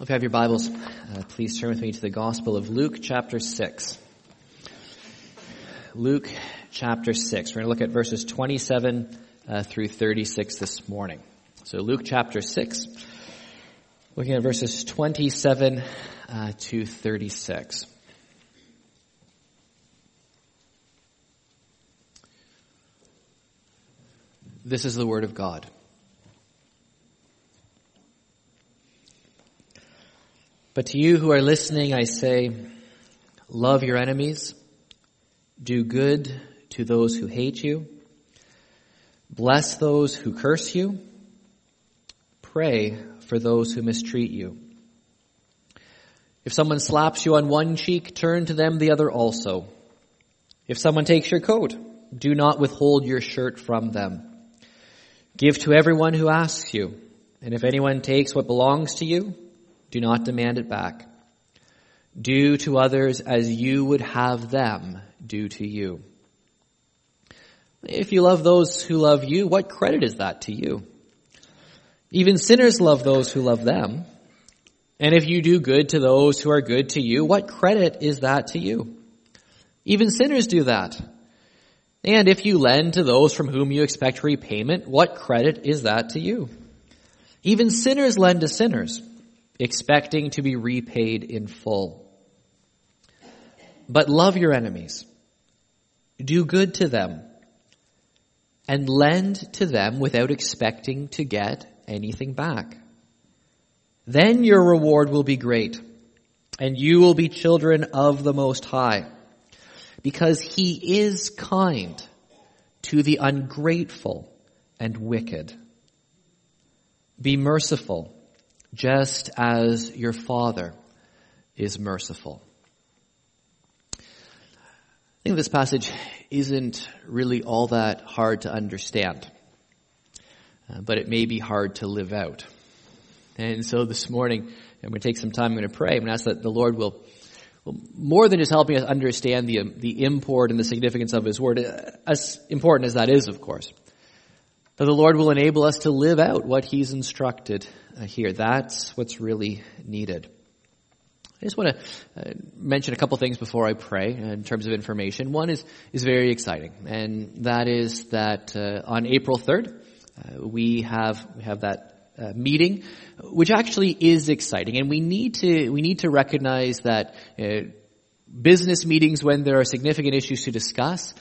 If you have your Bibles, uh, please turn with me to the Gospel of Luke chapter 6. Luke chapter 6. We're going to look at verses 27 uh, through 36 this morning. So Luke chapter 6, looking at verses 27 uh, to 36. This is the Word of God. But to you who are listening, I say, love your enemies, do good to those who hate you, bless those who curse you, pray for those who mistreat you. If someone slaps you on one cheek, turn to them the other also. If someone takes your coat, do not withhold your shirt from them. Give to everyone who asks you, and if anyone takes what belongs to you, do not demand it back. Do to others as you would have them do to you. If you love those who love you, what credit is that to you? Even sinners love those who love them. And if you do good to those who are good to you, what credit is that to you? Even sinners do that. And if you lend to those from whom you expect repayment, what credit is that to you? Even sinners lend to sinners expecting to be repaid in full. But love your enemies. Do good to them. And lend to them without expecting to get anything back. Then your reward will be great, and you will be children of the Most High, because He is kind to the ungrateful and wicked. Be merciful just as your Father is merciful. I think this passage isn't really all that hard to understand, uh, but it may be hard to live out. And so this morning, I'm going to take some time, I'm going to pray, I'm going to ask that the Lord will, will more than just helping us understand the, the import and the significance of His Word, as important as that is, of course, that the Lord will enable us to live out what He's instructed uh, here. That's what's really needed. I just want to uh, mention a couple things before I pray in terms of information. One is, is very exciting, and that is that uh, on April 3rd, uh, we have, we have that uh, meeting, which actually is exciting, and we need to, we need to recognize that uh, business meetings when there are significant issues to discuss,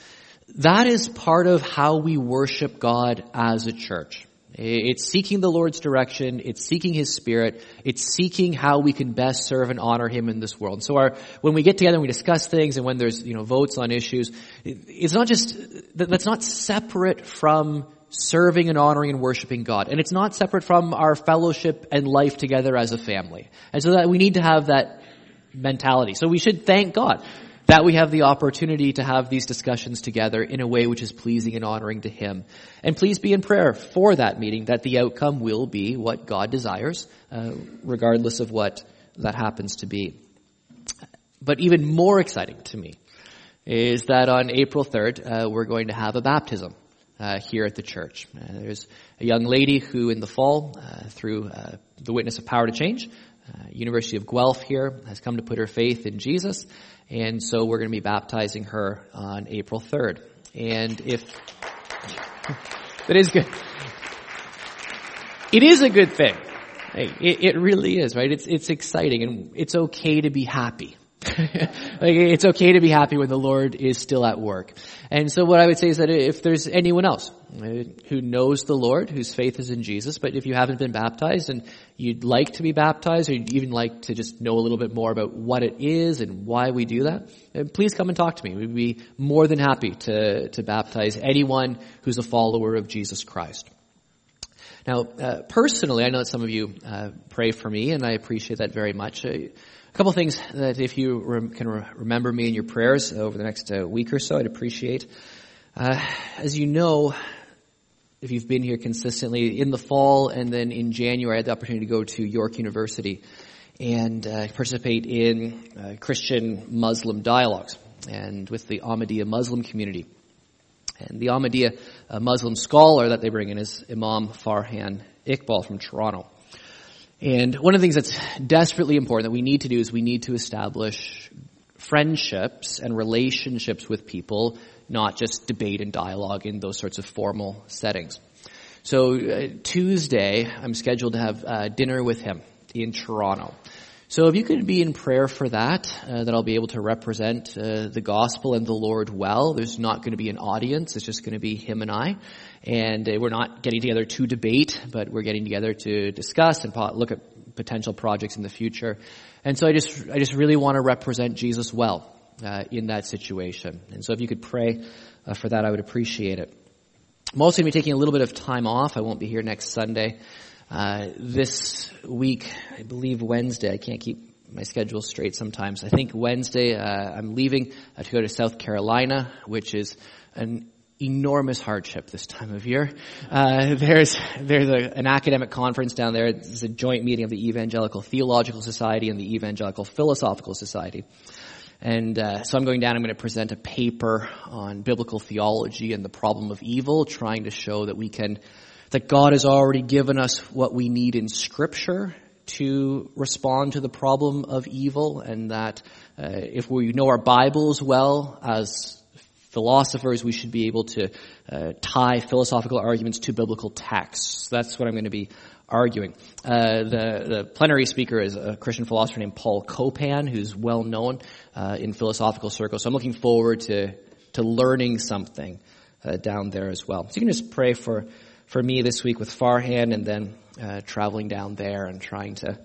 that is part of how we worship God as a church. It's seeking the Lord's direction. It's seeking His Spirit. It's seeking how we can best serve and honor Him in this world. So our, when we get together and we discuss things and when there's, you know, votes on issues, it's not just, that's not separate from serving and honoring and worshiping God. And it's not separate from our fellowship and life together as a family. And so that we need to have that mentality. So we should thank God that we have the opportunity to have these discussions together in a way which is pleasing and honoring to Him. And please be in prayer for that meeting that the outcome will be what God desires, uh, regardless of what that happens to be. But even more exciting to me is that on April 3rd, uh, we're going to have a baptism. Uh, here at the church. Uh, there's a young lady who in the fall, uh, through uh, the witness of power to change, University of Guelph here, has come to put her faith in Jesus, and so we're going to be baptizing her on April 3rd. And if, that is good. It is a good thing. Hey, it, it really is, right? It's, it's exciting and it's okay to be happy. like it's okay to be happy when the Lord is still at work. And so what I would say is that if there's anyone else uh, who knows the Lord, whose faith is in Jesus, but if you haven't been baptized and you'd like to be baptized or you'd even like to just know a little bit more about what it is and why we do that, please come and talk to me. We'd be more than happy to, to baptize anyone who's a follower of Jesus Christ. Now, uh, personally, I know that some of you uh, pray for me, and I appreciate that very much. Uh, a couple things that if you can re- remember me in your prayers over the next uh, week or so, I'd appreciate. Uh, as you know, if you've been here consistently, in the fall and then in January, I had the opportunity to go to York University and uh, participate in uh, Christian Muslim dialogues and with the Ahmadiyya Muslim community. And the Ahmadiyya uh, Muslim scholar that they bring in is Imam Farhan Iqbal from Toronto. And one of the things that's desperately important that we need to do is we need to establish friendships and relationships with people, not just debate and dialogue in those sorts of formal settings. So uh, Tuesday, I'm scheduled to have uh, dinner with him in Toronto. So if you could be in prayer for that, uh, that I'll be able to represent uh, the gospel and the Lord well. There's not going to be an audience. It's just going to be him and I. And uh, we're not getting together to debate, but we're getting together to discuss and look at potential projects in the future. And so I just, I just really want to represent Jesus well uh, in that situation. And so if you could pray uh, for that, I would appreciate it. I'm also going to be taking a little bit of time off. I won't be here next Sunday. Uh, this week, I believe Wednesday, I can't keep my schedule straight sometimes. I think Wednesday, uh, I'm leaving uh, to go to South Carolina, which is an enormous hardship this time of year. Uh, there's there's a, an academic conference down there. It's a joint meeting of the Evangelical Theological Society and the Evangelical Philosophical Society. And uh, so I'm going down. I'm going to present a paper on biblical theology and the problem of evil, trying to show that we can that God has already given us what we need in Scripture to respond to the problem of evil, and that uh, if we know our Bibles well as philosophers, we should be able to uh, tie philosophical arguments to biblical texts. That's what I'm going to be arguing. Uh, the, the, plenary speaker is a Christian philosopher named Paul Copan, who's well known uh, in philosophical circles. So I'm looking forward to to learning something uh, down there as well. So you can just pray for for me this week with Farhan and then uh, traveling down there and trying to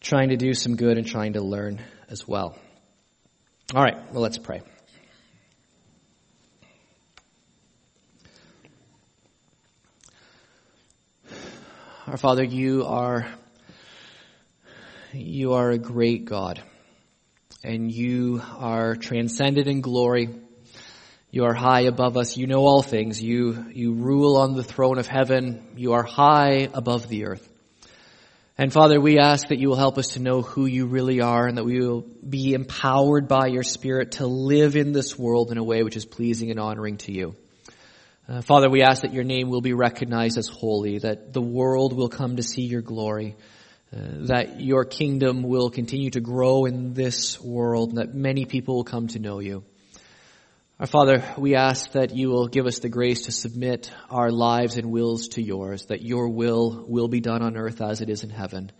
trying to do some good and trying to learn as well. All right, well let's pray. Our Father, you are you are a great God and you are transcended in glory. You are high above us. You know all things. You, you rule on the throne of heaven. You are high above the earth. And Father, we ask that you will help us to know who you really are and that we will be empowered by your Spirit to live in this world in a way which is pleasing and honoring to you. Uh, Father, we ask that your name will be recognized as holy, that the world will come to see your glory, uh, that your kingdom will continue to grow in this world, and that many people will come to know you. Our Father, we ask that you will give us the grace to submit our lives and wills to yours, that your will will be done on earth as it is in heaven.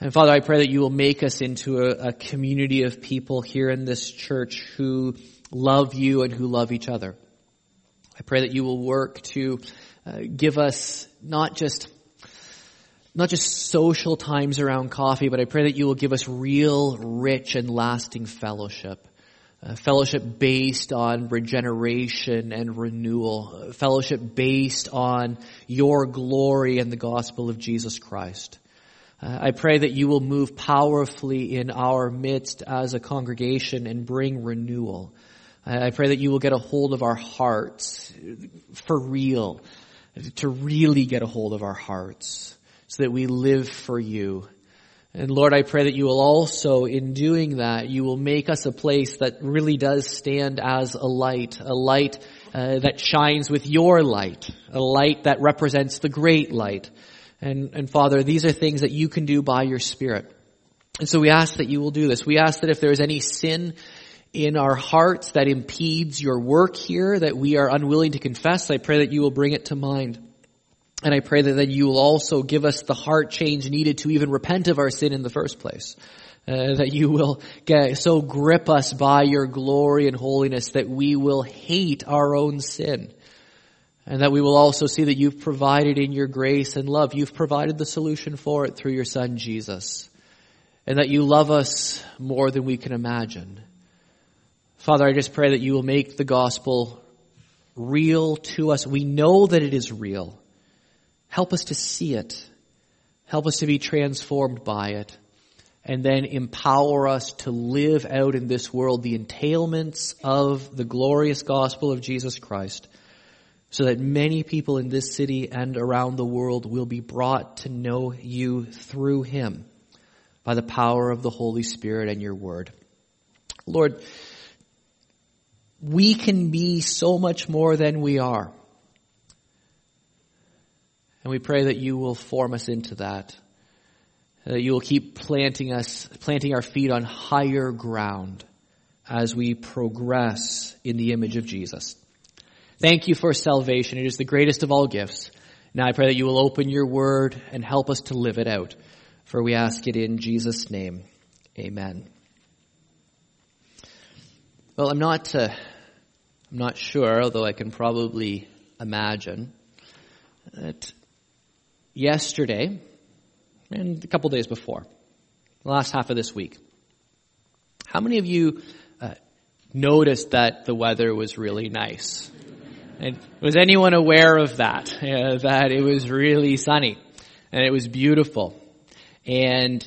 And Father, I pray that you will make us into a, a community of people here in this church who love you and who love each other. I pray that you will work to uh, give us not just not just social times around coffee, but I pray that you will give us real, rich, and lasting fellowship fellowship based on regeneration and renewal, fellowship based on your glory and the gospel of Jesus Christ. Uh, I pray that you will move powerfully in our midst as a congregation and bring renewal. I pray that you will get a hold of our hearts for real, to really get a hold of our hearts so that we live for you and Lord, I pray that you will also, in doing that, you will make us a place that really does stand as a light, a light uh, that shines with your light, a light that represents the great light. And, and Father, these are things that you can do by your Spirit. And so we ask that you will do this. We ask that if there is any sin in our hearts that impedes your work here, that we are unwilling to confess, I pray that you will bring it to mind. And I pray that then you will also give us the heart change needed to even repent of our sin in the first place. Uh, that you will get, so grip us by your glory and holiness that we will hate our own sin. And that we will also see that you've provided in your grace and love, you've provided the solution for it through your son Jesus. And that you love us more than we can imagine. Father, I just pray that you will make the gospel real to us. We know that it is real. Help us to see it. Help us to be transformed by it. And then empower us to live out in this world the entailments of the glorious gospel of Jesus Christ so that many people in this city and around the world will be brought to know you through him by the power of the Holy Spirit and your word. Lord, we can be so much more than we are. And we pray that you will form us into that. that you will keep planting us, planting our feet on higher ground as we progress in the image of Jesus. Thank you for salvation. It is the greatest of all gifts. Now I pray that you will open your word and help us to live it out. For we ask it in Jesus' name. Amen. Well, I'm not, uh, I'm not sure, although I can probably imagine that yesterday and a couple days before, the last half of this week, how many of you uh, noticed that the weather was really nice? And was anyone aware of that? Uh, that it was really sunny and it was beautiful. And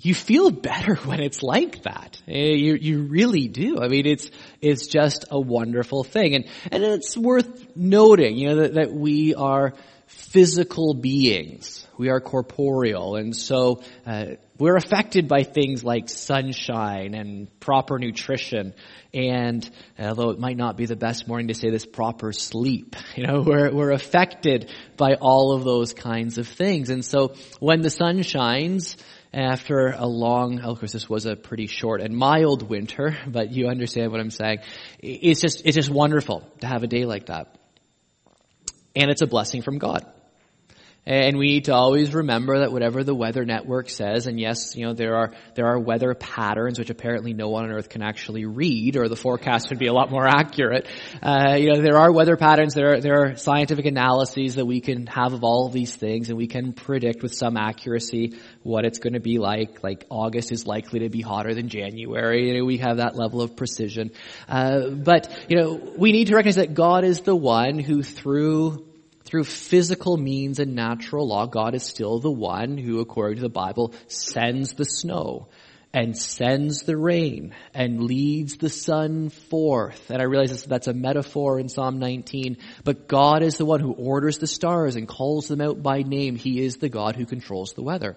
you feel better when it's like that. Eh, you, you really do. I mean, it's, it's just a wonderful thing. And, and it's worth noting, you know, that, that we are physical beings. We are corporeal. And so, uh, we're affected by things like sunshine and proper nutrition. And although it might not be the best morning to say this, proper sleep. You know, we're, we're affected by all of those kinds of things. And so when the sun shines, after a long, oh, of course this was a pretty short and mild winter, but you understand what I'm saying. It's just, it's just wonderful to have a day like that. And it's a blessing from God. And we need to always remember that whatever the weather network says, and yes, you know, there are, there are weather patterns which apparently no one on earth can actually read, or the forecast would be a lot more accurate. Uh, you know, there are weather patterns, there are, there are scientific analyses that we can have of all of these things, and we can predict with some accuracy what it's going to be like. Like August is likely to be hotter than January, you know, we have that level of precision. Uh, but, you know, we need to recognize that God is the one who through through physical means and natural law, God is still the one who, according to the Bible, sends the snow and sends the rain and leads the sun forth. And I realize that's a metaphor in Psalm 19, but God is the one who orders the stars and calls them out by name. He is the God who controls the weather.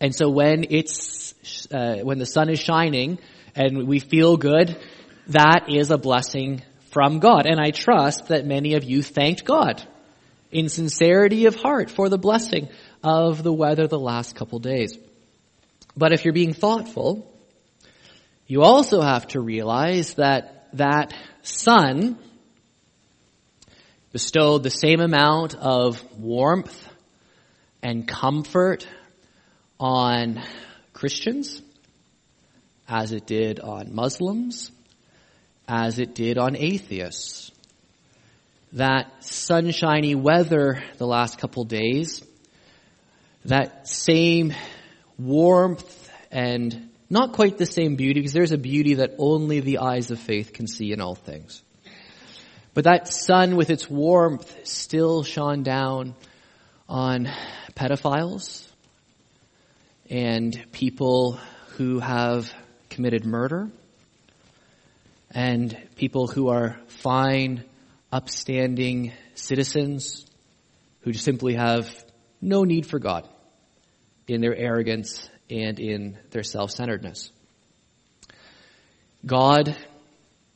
And so when it's, uh, when the sun is shining and we feel good, that is a blessing from God. And I trust that many of you thanked God in sincerity of heart for the blessing of the weather the last couple days. But if you're being thoughtful, you also have to realize that that sun bestowed the same amount of warmth and comfort on Christians as it did on Muslims as it did on atheists. That sunshiny weather the last couple days, that same warmth and not quite the same beauty because there's a beauty that only the eyes of faith can see in all things. But that sun with its warmth still shone down on pedophiles and people who have committed murder and people who are fine, upstanding citizens who simply have no need for God in their arrogance and in their self-centeredness. God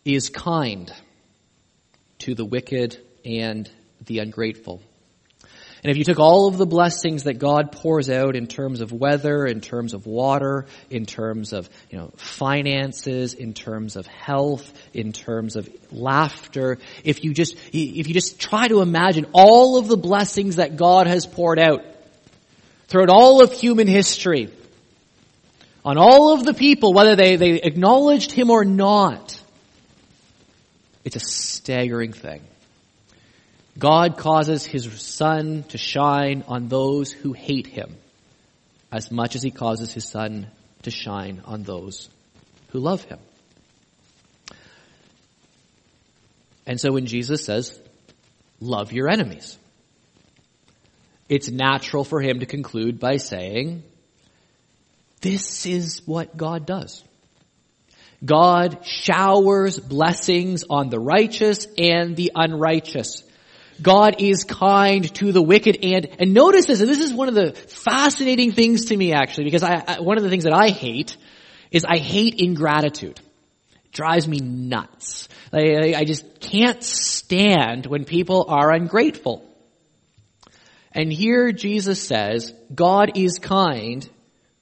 is kind to the wicked and the ungrateful. And if you took all of the blessings that God pours out in terms of weather, in terms of water, in terms of, you know, finances, in terms of health, in terms of laughter, if you just, if you just try to imagine all of the blessings that God has poured out throughout all of human history, on all of the people, whether they, they acknowledged Him or not, it's a staggering thing. God causes his sun to shine on those who hate him as much as he causes his sun to shine on those who love him. And so when Jesus says, love your enemies, it's natural for him to conclude by saying, this is what God does. God showers blessings on the righteous and the unrighteous. God is kind to the wicked and, and notice this, and this is one of the fascinating things to me actually, because I, I one of the things that I hate is I hate ingratitude. It drives me nuts. I, I just can't stand when people are ungrateful. And here Jesus says, God is kind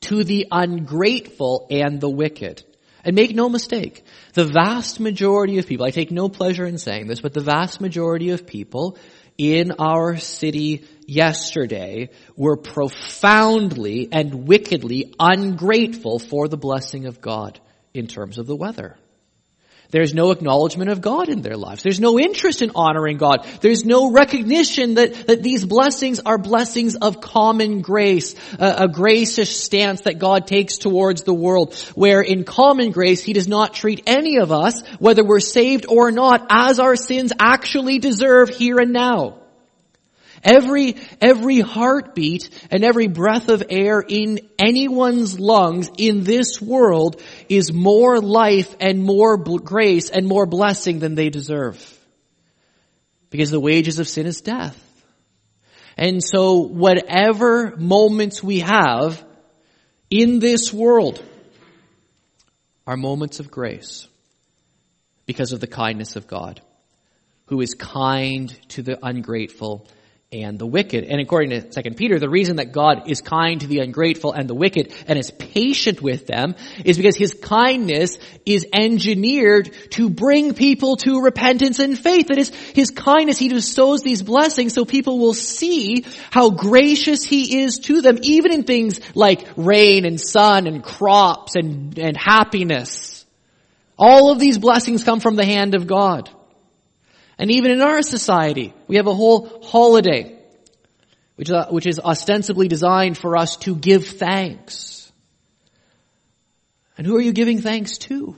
to the ungrateful and the wicked. And make no mistake, the vast majority of people, I take no pleasure in saying this, but the vast majority of people in our city yesterday were profoundly and wickedly ungrateful for the blessing of God in terms of the weather. There's no acknowledgement of God in their lives. There's no interest in honoring God. There's no recognition that, that these blessings are blessings of common grace, a, a gracious stance that God takes towards the world, where in common grace, He does not treat any of us, whether we're saved or not, as our sins actually deserve here and now. Every, every heartbeat and every breath of air in anyone's lungs in this world is more life and more grace and more blessing than they deserve. Because the wages of sin is death. And so whatever moments we have in this world are moments of grace because of the kindness of God, who is kind to the ungrateful and the wicked. And according to 2 Peter, the reason that God is kind to the ungrateful and the wicked and is patient with them is because his kindness is engineered to bring people to repentance and faith. That is, his kindness, he bestows these blessings so people will see how gracious he is to them, even in things like rain and sun and crops and, and happiness. All of these blessings come from the hand of God. And even in our society, we have a whole holiday, which, uh, which is ostensibly designed for us to give thanks. And who are you giving thanks to?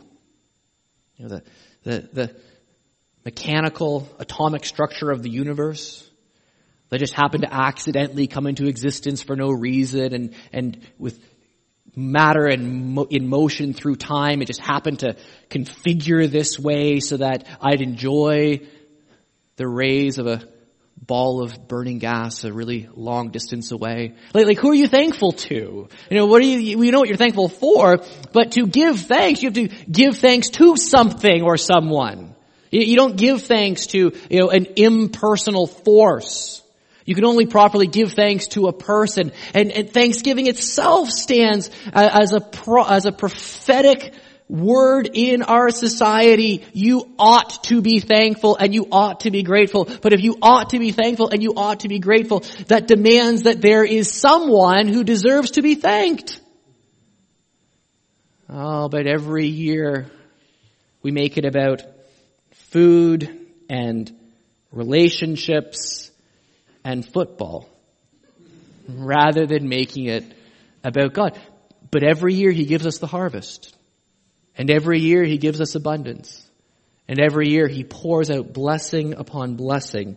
You know, the, the, the mechanical atomic structure of the universe that just happened to accidentally come into existence for no reason and, and with matter and mo- in motion through time, it just happened to configure this way so that I'd enjoy the rays of a ball of burning gas a really long distance away. Like, like, who are you thankful to? You know, what are you, we know what you're thankful for, but to give thanks, you have to give thanks to something or someone. You, you don't give thanks to, you know, an impersonal force. You can only properly give thanks to a person. And, and Thanksgiving itself stands as a, pro, as a prophetic word in our society, you ought to be thankful and you ought to be grateful. But if you ought to be thankful and you ought to be grateful, that demands that there is someone who deserves to be thanked. Oh, but every year we make it about food and relationships and football rather than making it about God. But every year he gives us the harvest. And every year he gives us abundance. And every year he pours out blessing upon blessing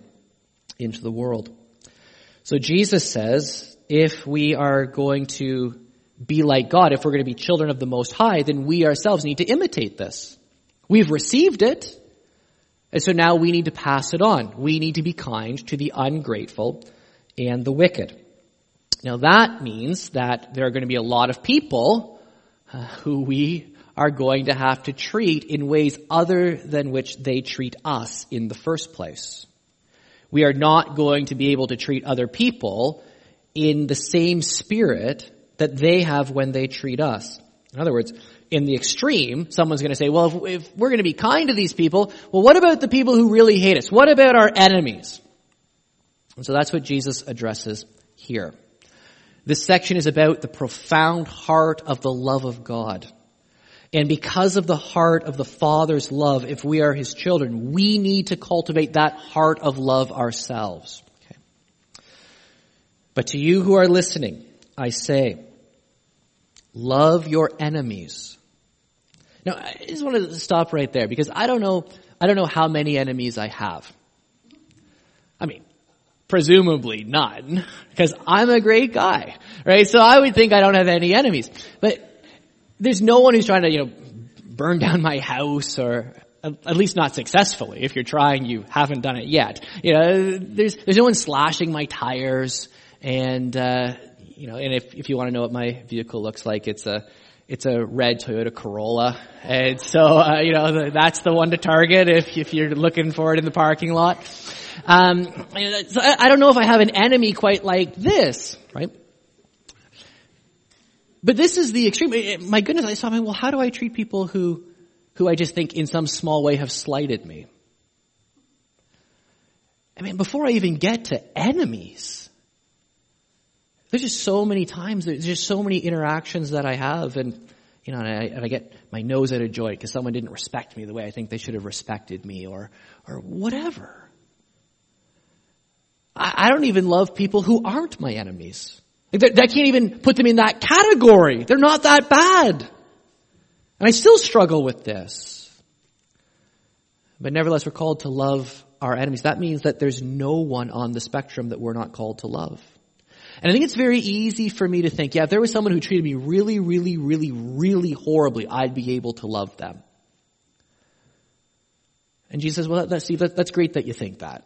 into the world. So Jesus says, if we are going to be like God, if we're going to be children of the Most High, then we ourselves need to imitate this. We've received it, and so now we need to pass it on. We need to be kind to the ungrateful and the wicked. Now that means that there are going to be a lot of people uh, who we are going to have to treat in ways other than which they treat us in the first place. We are not going to be able to treat other people in the same spirit that they have when they treat us. In other words, in the extreme, someone's going to say, well, if, if, we're going to be kind to these people, well, what about the people who really hate us? What about our enemies? And so that's what Jesus addresses here. This section is about the profound heart of the love of God. And because of the heart of the Father's love, if we are His children, we need to cultivate that heart of love ourselves. Okay. But to you who are listening, I say, love your enemies. Now, I just want to stop right there because I don't know, I don't know how many enemies I have. I mean, presumably none, because I'm a great guy, right? So I would think I don't have any enemies. But there's no one who's trying to, you know, burn down my house or at least not successfully. If you're trying, you haven't done it yet. You know, there's, there's no one slashing my tires and, uh, you know, and if, if you want to know what my vehicle looks like, it's a, it's a red Toyota Corolla. And so, uh, you know, that's the one to target if, if you're looking for it in the parking lot. Um, so I, I don't know if I have an enemy quite like this, right? But this is the extreme. Eh, eh, my goodness, I saw, well, how do I treat people who, who I just think in some small way have slighted me? I mean, before I even get to enemies, there's just so many times, there's just so many interactions that I have and, you know, and I, and I get my nose out of joint because someone didn't respect me the way I think they should have respected me or, or whatever. I, I don't even love people who aren't my enemies. I can't even put them in that category. They're not that bad. And I still struggle with this. But nevertheless, we're called to love our enemies. That means that there's no one on the spectrum that we're not called to love. And I think it's very easy for me to think, yeah, if there was someone who treated me really, really, really, really horribly, I'd be able to love them. And Jesus says, well, that's, Steve, that's great that you think that.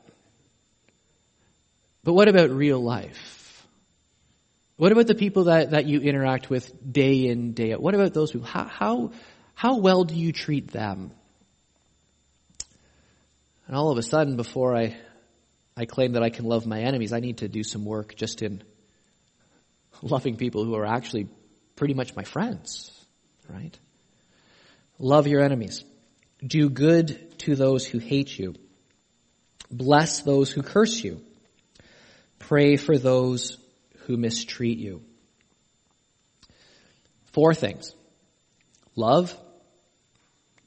But what about real life? What about the people that, that you interact with day in, day out? What about those people? How, how, how well do you treat them? And all of a sudden, before I, I claim that I can love my enemies, I need to do some work just in loving people who are actually pretty much my friends, right? Love your enemies. Do good to those who hate you. Bless those who curse you. Pray for those who mistreat you. Four things. Love,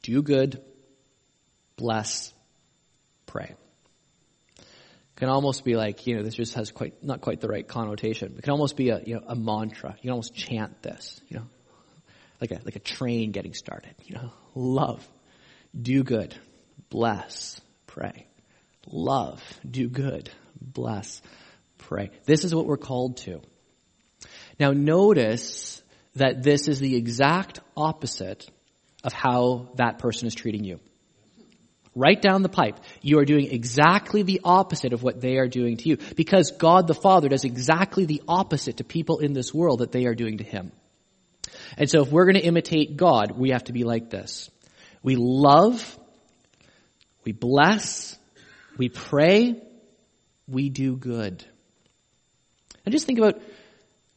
do good, bless, pray. Can almost be like, you know, this just has quite, not quite the right connotation. It can almost be a, you know, a mantra. You can almost chant this, you know, like a, like a train getting started, you know, love, do good, bless, pray. Love, do good, bless, pray. This is what we're called to. Now notice that this is the exact opposite of how that person is treating you. Right down the pipe. You are doing exactly the opposite of what they are doing to you. Because God the Father does exactly the opposite to people in this world that they are doing to Him. And so if we're going to imitate God, we have to be like this. We love, we bless, we pray, we do good. And just think about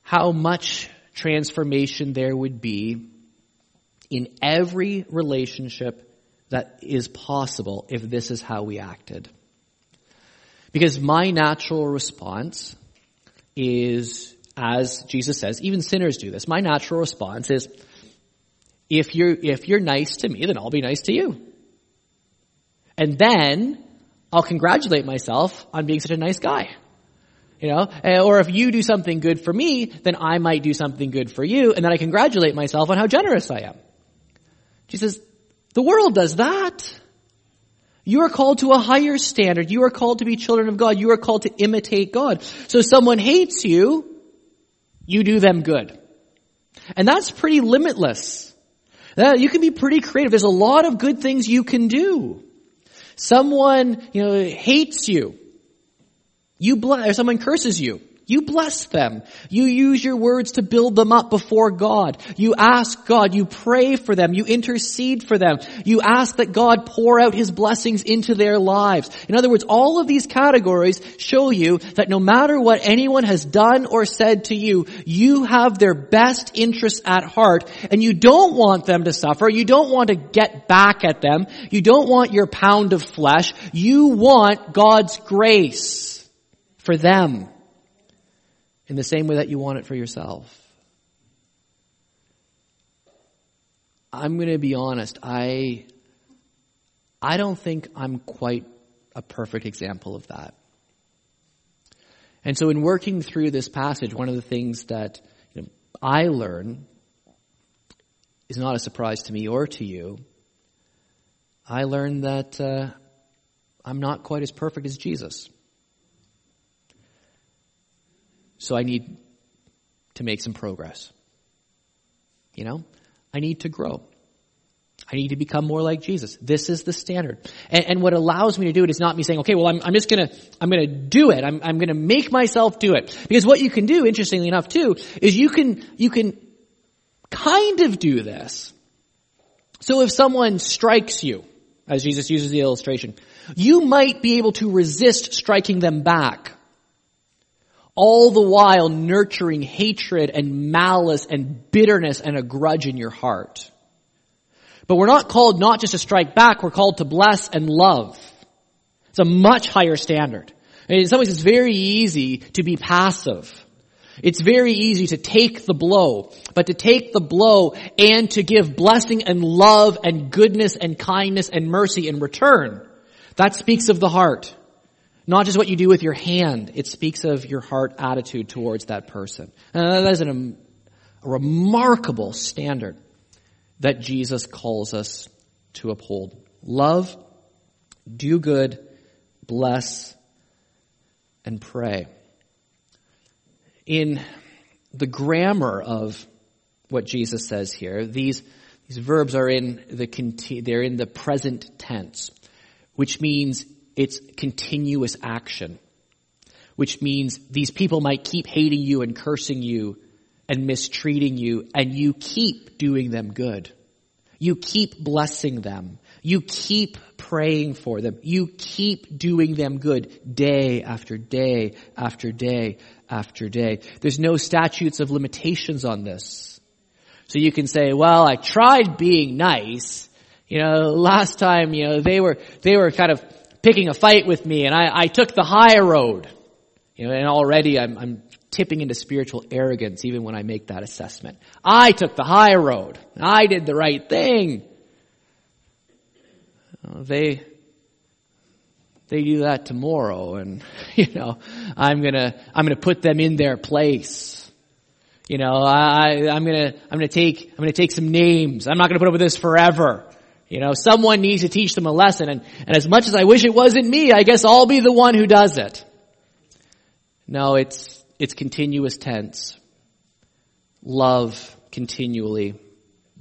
how much transformation there would be in every relationship that is possible if this is how we acted. Because my natural response is, as Jesus says, even sinners do this. My natural response is, if you're, if you're nice to me, then I'll be nice to you. And then I'll congratulate myself on being such a nice guy. You know, eh, or if you do something good for me, then I might do something good for you, and then I congratulate myself on how generous I am. Jesus, the world does that. You are called to a higher standard. You are called to be children of God. You are called to imitate God. So someone hates you, you do them good. And that's pretty limitless. You can be pretty creative. There's a lot of good things you can do. Someone, you know, hates you. You bless, or someone curses you. You bless them. You use your words to build them up before God. You ask God. You pray for them. You intercede for them. You ask that God pour out His blessings into their lives. In other words, all of these categories show you that no matter what anyone has done or said to you, you have their best interests at heart and you don't want them to suffer. You don't want to get back at them. You don't want your pound of flesh. You want God's grace for them in the same way that you want it for yourself. I'm going to be honest. I, I don't think I'm quite a perfect example of that. And so in working through this passage, one of the things that you know, I learn is not a surprise to me or to you. I learned that uh, I'm not quite as perfect as Jesus. So I need to make some progress. You know, I need to grow. I need to become more like Jesus. This is the standard. And, and, what allows me to do it is not me saying, okay, well, I'm, I'm just gonna, I'm gonna do it. I'm, I'm gonna make myself do it. Because what you can do, interestingly enough too, is you can, you can kind of do this. So if someone strikes you, as Jesus uses the illustration, you might be able to resist striking them back. All the while nurturing hatred and malice and bitterness and a grudge in your heart. But we're not called not just to strike back, we're called to bless and love. It's a much higher standard. And in some ways it's very easy to be passive. It's very easy to take the blow, but to take the blow and to give blessing and love and goodness and kindness and mercy in return. That speaks of the heart. Not just what you do with your hand. It speaks of your heart attitude towards that person. Uh, that is an, a remarkable standard that Jesus calls us to uphold. Love, do good, bless, and pray in the grammar of what Jesus says here, these, these verbs are in the, they're in the present tense, which means it's continuous action, which means these people might keep hating you and cursing you and mistreating you, and you keep doing them good. You keep blessing them. You keep praying for them. You keep doing them good day after day after day after day. There's no statutes of limitations on this. So you can say, well, I tried being nice. You know, last time, you know, they were, they were kind of picking a fight with me and I, I took the high road. You know, and already I'm, I'm tipping into spiritual arrogance even when I make that assessment. I took the high road. I did the right thing. They, they do that tomorrow and, you know, I'm gonna, I'm gonna put them in their place. You know, I, I'm gonna, I'm gonna take, I'm gonna take some names. I'm not gonna put up with this forever. You know, someone needs to teach them a lesson and, and as much as I wish it wasn't me, I guess I'll be the one who does it. No, it's, it's continuous tense. Love continually.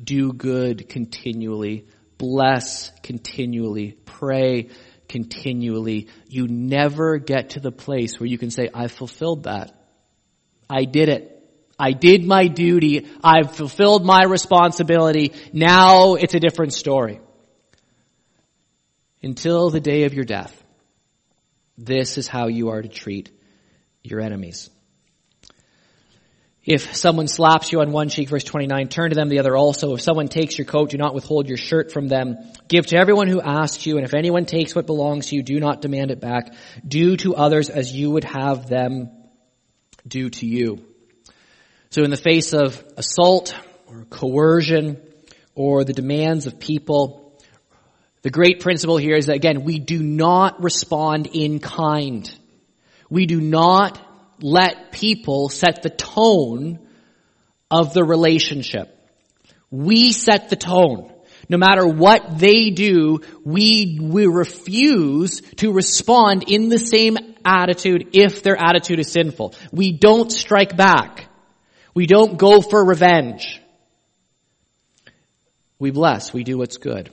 Do good continually. Bless continually. Pray continually, you never get to the place where you can say, I fulfilled that. I did it. I did my duty. I've fulfilled my responsibility. Now it's a different story. Until the day of your death, this is how you are to treat your enemies. If someone slaps you on one cheek, verse 29, turn to them the other also. If someone takes your coat, do not withhold your shirt from them. Give to everyone who asks you, and if anyone takes what belongs to you, do not demand it back. Do to others as you would have them do to you. So in the face of assault or coercion or the demands of people, the great principle here is that again, we do not respond in kind. We do not let people set the tone of the relationship. We set the tone. No matter what they do, we, we refuse to respond in the same attitude if their attitude is sinful. We don't strike back. We don't go for revenge. We bless. We do what's good.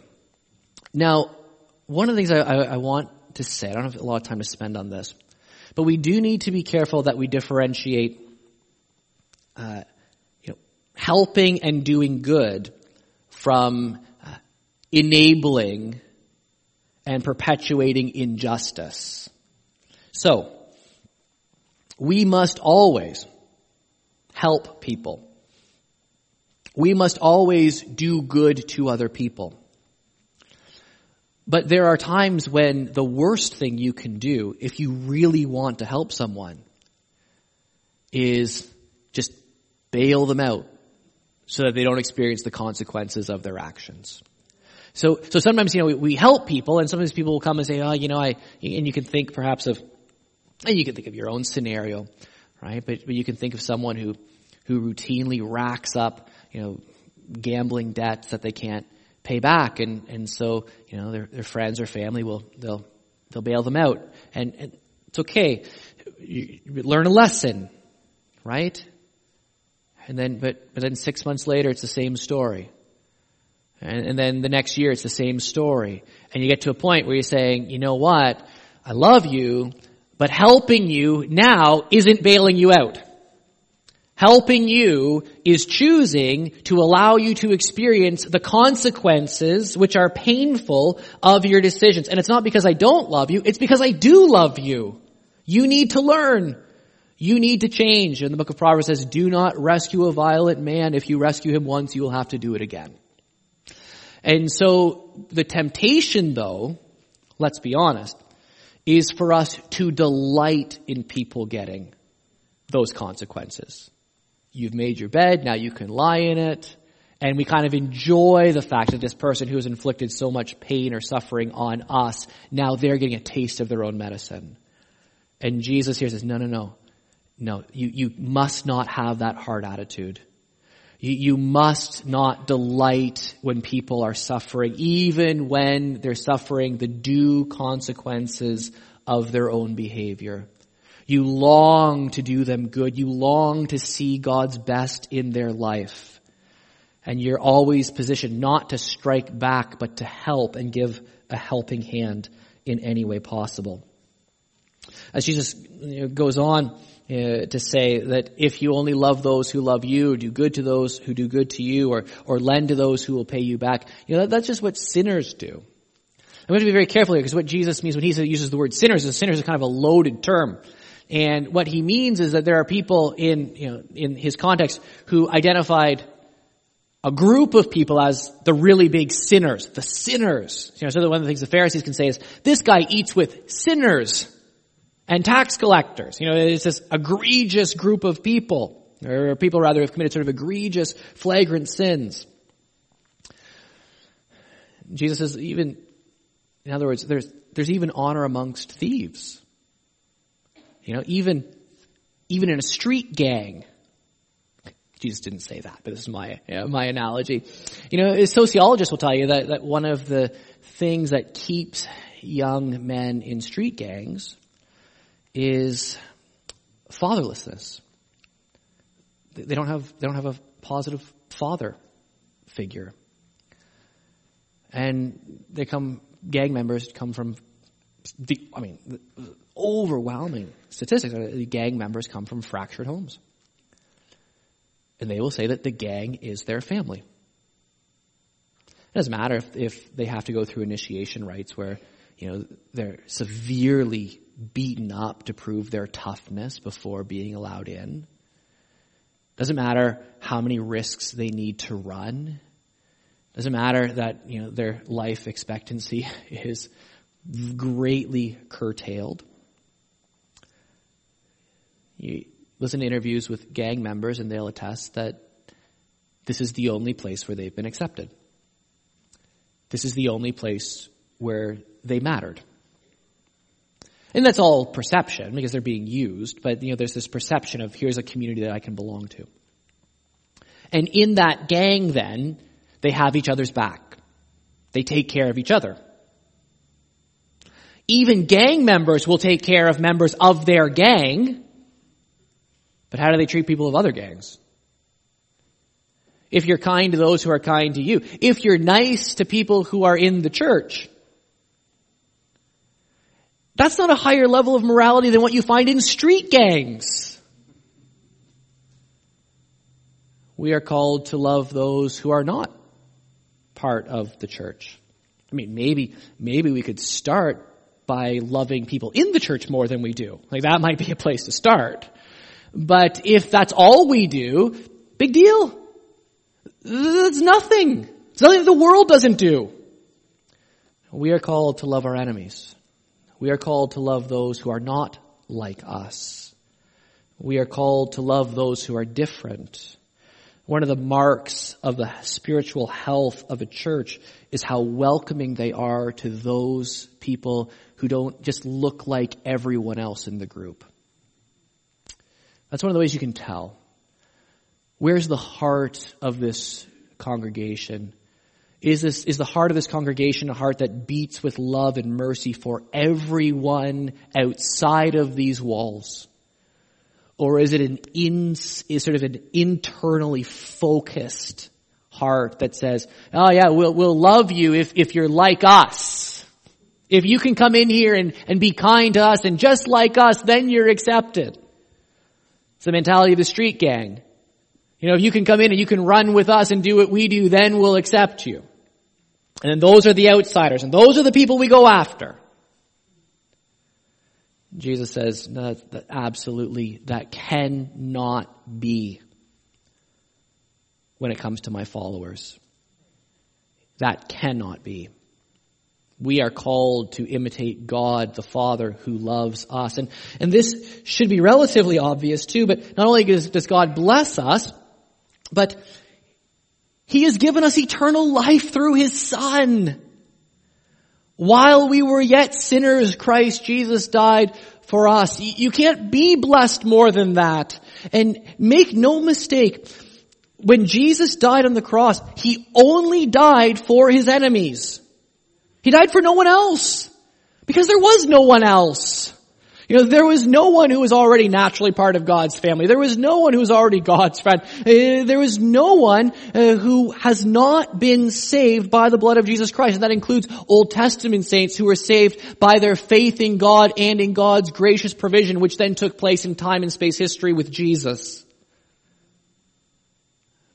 Now, one of the things I, I, I want to say, I don't have a lot of time to spend on this, but we do need to be careful that we differentiate uh, you know, helping and doing good from uh, enabling and perpetuating injustice. So, we must always help people. We must always do good to other people. But there are times when the worst thing you can do, if you really want to help someone, is just bail them out so that they don't experience the consequences of their actions. So, so sometimes, you know, we, we help people and sometimes people will come and say, oh, you know, I, and you can think perhaps of, and you can think of your own scenario, right? But, but you can think of someone who, who routinely racks up, you know, gambling debts that they can't pay back. And, and so, you know, their, their friends or family will, they'll, they'll bail them out. And, and it's okay. You, you learn a lesson, right? And then, but, but then six months later, it's the same story. And, and then the next year, it's the same story. And you get to a point where you're saying, you know what? I love you, but helping you now isn't bailing you out. helping you is choosing to allow you to experience the consequences, which are painful, of your decisions. And it's not because I don't love you, it's because I do love you. You need to learn. You need to change. And the book of Proverbs says, do not rescue a violent man. If you rescue him once, you will have to do it again. And so the temptation though, let's be honest, is for us to delight in people getting those consequences. You've made your bed, now you can lie in it. And we kind of enjoy the fact that this person who has inflicted so much pain or suffering on us, now they're getting a taste of their own medicine. And Jesus here says, no, no, no. No, you, you must not have that hard attitude. You, you must not delight when people are suffering, even when they're suffering the due consequences of their own behavior. You long to do them good. You long to see God's best in their life. And you're always positioned not to strike back, but to help and give a helping hand in any way possible. As Jesus goes on uh, to say that if you only love those who love you, or do good to those who do good to you, or, or lend to those who will pay you back, you know, that, that's just what sinners do. I'm going to be very careful here because what Jesus means when he uses the word sinners is sinners is kind of a loaded term. And what he means is that there are people in, you know, in his context who identified a group of people as the really big sinners, the sinners. You know, so one of the things the Pharisees can say is, this guy eats with sinners and tax collectors. You know, it's this egregious group of people, or people rather have committed sort of egregious, flagrant sins. Jesus says even, in other words, there's, there's even honor amongst thieves. You know, even, even in a street gang. Jesus didn't say that, but this is my, my analogy. You know, sociologists will tell you that, that one of the things that keeps young men in street gangs is fatherlessness. They don't have, they don't have a positive father figure. And they come, gang members come from the, I mean, the overwhelming statistics uh, are that gang members come from fractured homes. And they will say that the gang is their family. It doesn't matter if, if they have to go through initiation rites where, you know, they're severely beaten up to prove their toughness before being allowed in. Doesn't matter how many risks they need to run. Doesn't matter that, you know, their life expectancy is greatly curtailed. You listen to interviews with gang members and they'll attest that this is the only place where they've been accepted. This is the only place where they mattered. And that's all perception because they're being used, but you know, there's this perception of here's a community that I can belong to. And in that gang then, they have each other's back. They take care of each other. Even gang members will take care of members of their gang. But how do they treat people of other gangs? If you're kind to those who are kind to you. If you're nice to people who are in the church. That's not a higher level of morality than what you find in street gangs. We are called to love those who are not part of the church. I mean, maybe, maybe we could start by loving people in the church more than we do. Like that might be a place to start. But if that's all we do, big deal. It's nothing. It's nothing that the world doesn't do. We are called to love our enemies. We are called to love those who are not like us. We are called to love those who are different. One of the marks of the spiritual health of a church is how welcoming they are to those people who don't just look like everyone else in the group. That's one of the ways you can tell. Where's the heart of this congregation? Is this, is the heart of this congregation a heart that beats with love and mercy for everyone outside of these walls? Or is it an in, is sort of an internally focused heart that says, oh yeah, we'll, we'll love you if, if you're like us. If you can come in here and, and be kind to us and just like us, then you're accepted. It's the mentality of the street gang. You know, if you can come in and you can run with us and do what we do, then we'll accept you. And those are the outsiders, and those are the people we go after. Jesus says, no, that absolutely, that cannot be when it comes to my followers. That cannot be. We are called to imitate God, the Father who loves us. And, and this should be relatively obvious too, but not only does, does God bless us, but He has given us eternal life through His Son. While we were yet sinners, Christ Jesus died for us. You can't be blessed more than that. And make no mistake, when Jesus died on the cross, He only died for His enemies. He died for no one else. Because there was no one else. You know, there was no one who was already naturally part of God's family. There was no one who was already God's friend. Uh, there was no one uh, who has not been saved by the blood of Jesus Christ. And that includes Old Testament saints who were saved by their faith in God and in God's gracious provision, which then took place in time and space history with Jesus.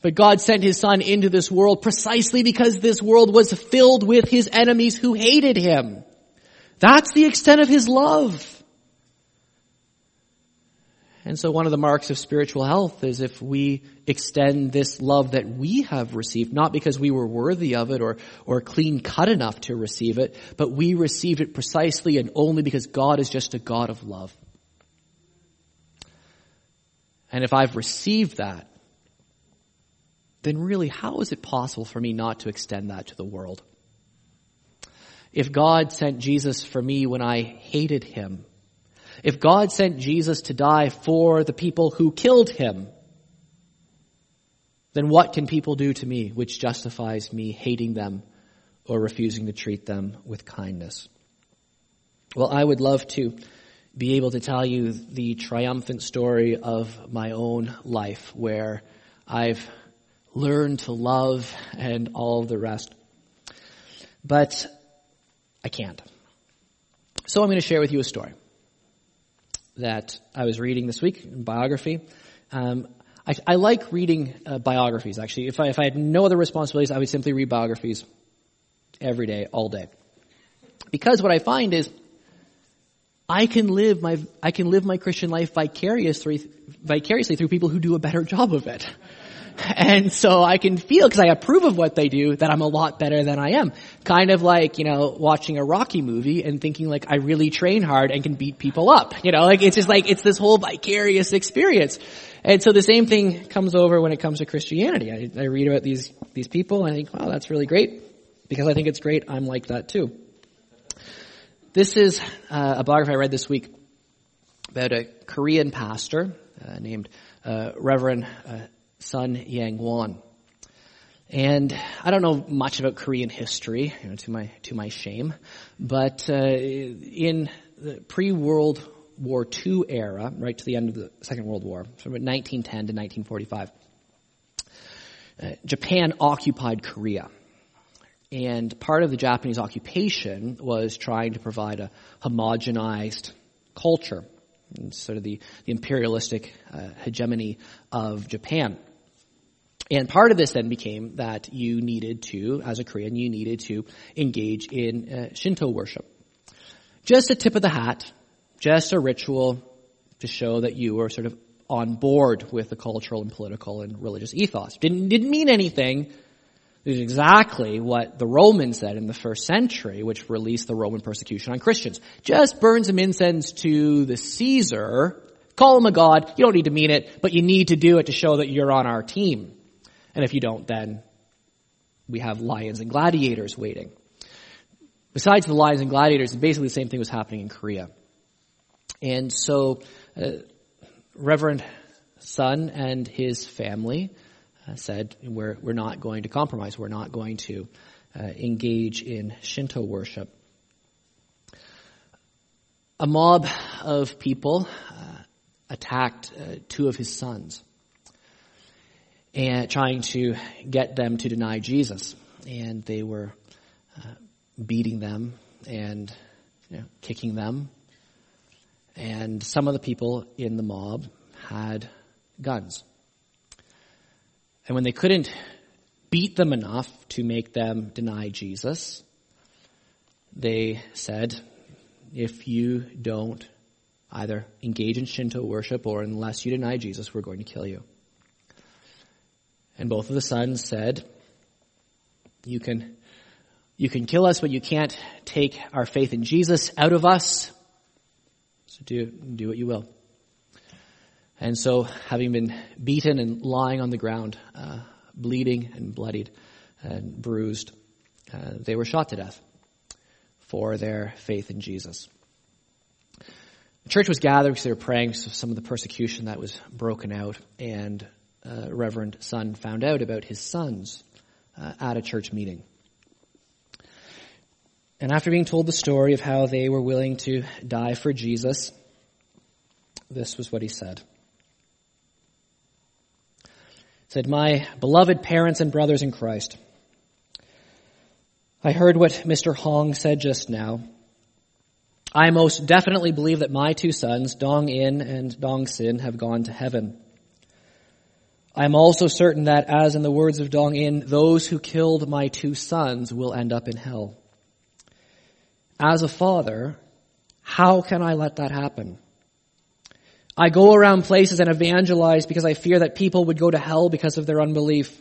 But God sent His Son into this world precisely because this world was filled with His enemies who hated Him. That's the extent of His love. And so one of the marks of spiritual health is if we extend this love that we have received, not because we were worthy of it or, or clean cut enough to receive it, but we received it precisely and only because God is just a God of love. And if I've received that, then really how is it possible for me not to extend that to the world? If God sent Jesus for me when I hated him, if God sent Jesus to die for the people who killed him, then what can people do to me which justifies me hating them or refusing to treat them with kindness? Well, I would love to be able to tell you the triumphant story of my own life where I've learned to love and all the rest. But I can't. So I'm going to share with you a story that I was reading this week, biography. Um, I, I, like reading uh, biographies, actually. If I, if I had no other responsibilities, I would simply read biographies every day, all day. Because what I find is, I can live my, I can live my Christian life vicariously, vicariously through people who do a better job of it. And so I can feel, because I approve of what they do, that I'm a lot better than I am. Kind of like, you know, watching a Rocky movie and thinking like I really train hard and can beat people up. You know, like it's just like, it's this whole vicarious experience. And so the same thing comes over when it comes to Christianity. I, I read about these, these people and I think, wow, that's really great. Because I think it's great, I'm like that too. This is uh, a biography I read this week about a Korean pastor uh, named uh, Reverend uh, Yang Yangwon. And I don't know much about Korean history, you know, to my to my shame, but uh, in the pre-World War II era, right to the end of the Second World War, from 1910 to 1945, uh, Japan occupied Korea. And part of the Japanese occupation was trying to provide a homogenized culture, sort of the, the imperialistic uh, hegemony of Japan. And part of this then became that you needed to, as a Korean, you needed to engage in uh, Shinto worship. Just a tip of the hat, just a ritual to show that you were sort of on board with the cultural and political and religious ethos. Didn't, didn't mean anything. It was exactly what the Romans said in the first century, which released the Roman persecution on Christians. Just burn some incense to the Caesar, call him a god, you don't need to mean it, but you need to do it to show that you're on our team. And if you don't, then we have lions and gladiators waiting. Besides the lions and gladiators, basically the same thing was happening in Korea. And so, uh, Reverend Son and his family uh, said, we're, we're not going to compromise. We're not going to uh, engage in Shinto worship. A mob of people uh, attacked uh, two of his sons and trying to get them to deny Jesus. And they were uh, beating them and you know, kicking them. And some of the people in the mob had guns. And when they couldn't beat them enough to make them deny Jesus, they said, if you don't either engage in Shinto worship or unless you deny Jesus, we're going to kill you. And both of the sons said, you can, you can kill us, but you can't take our faith in Jesus out of us. So do, do what you will. And so, having been beaten and lying on the ground, uh, bleeding and bloodied and bruised, uh, they were shot to death for their faith in Jesus. The church was gathered because they were praying for some of the persecution that was broken out, and uh, Reverend Son found out about his sons uh, at a church meeting. And after being told the story of how they were willing to die for Jesus, this was what he said. He said, My beloved parents and brothers in Christ, I heard what Mr. Hong said just now. I most definitely believe that my two sons, Dong In and Dong Sin, have gone to heaven. I am also certain that, as in the words of Dong In, those who killed my two sons will end up in hell. As a father, how can I let that happen? I go around places and evangelize because I fear that people would go to hell because of their unbelief.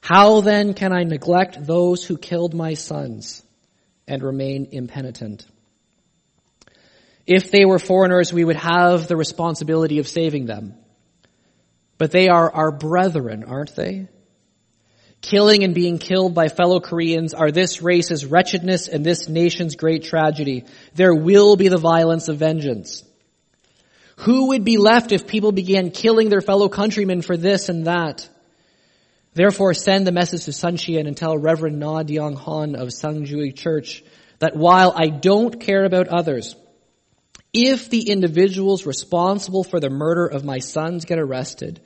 How then can I neglect those who killed my sons and remain impenitent? If they were foreigners, we would have the responsibility of saving them. But they are our brethren, aren't they? Killing and being killed by fellow Koreans are this race's wretchedness and this nation's great tragedy. There will be the violence of vengeance. Who would be left if people began killing their fellow countrymen for this and that? Therefore send the message to Suncheon and tell Reverend Na Diong Han of Sangjui Church that while I don't care about others, if the individuals responsible for the murder of my sons get arrested,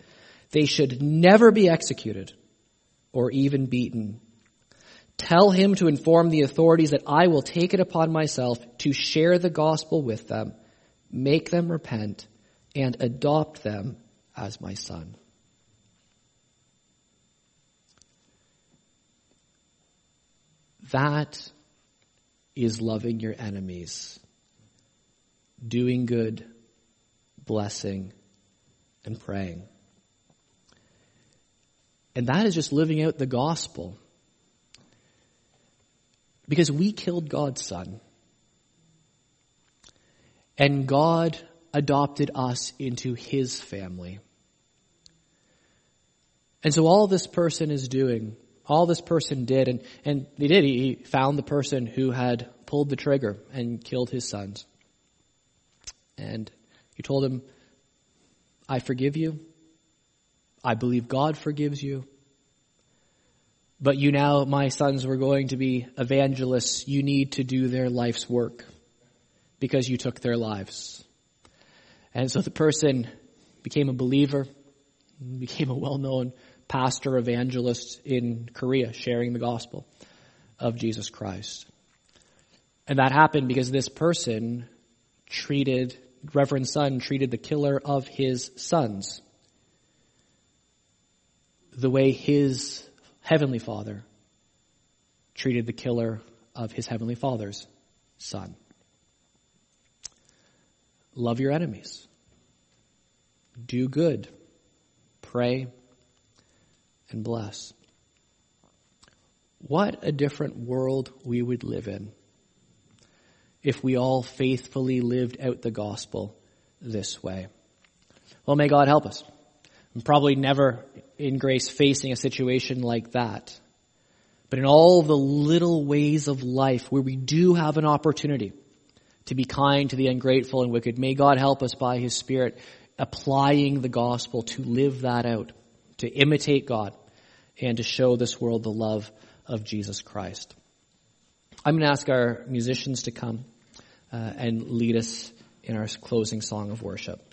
they should never be executed or even beaten. Tell him to inform the authorities that I will take it upon myself to share the gospel with them, make them repent, and adopt them as my son. That is loving your enemies doing good, blessing, and praying. And that is just living out the gospel. Because we killed God's son. And God adopted us into his family. And so all this person is doing, all this person did, and, and he did, he found the person who had pulled the trigger and killed his sons. And he told him, I forgive you. I believe God forgives you. But you now, my sons, were going to be evangelists. You need to do their life's work because you took their lives. And so the person became a believer, became a well-known pastor evangelist in Korea, sharing the gospel of Jesus Christ. And that happened because this person treated, Reverend Son treated the killer of his sons the way his heavenly father treated the killer of his heavenly father's son. Love your enemies. Do good. Pray and bless. What a different world we would live in if we all faithfully lived out the gospel this way. Well, may God help us. I'm probably never in grace facing a situation like that. But in all the little ways of life where we do have an opportunity to be kind to the ungrateful and wicked, may God help us by His Spirit applying the gospel to live that out, to imitate God, and to show this world the love of Jesus Christ. I'm going to ask our musicians to come uh, and lead us in our closing song of worship.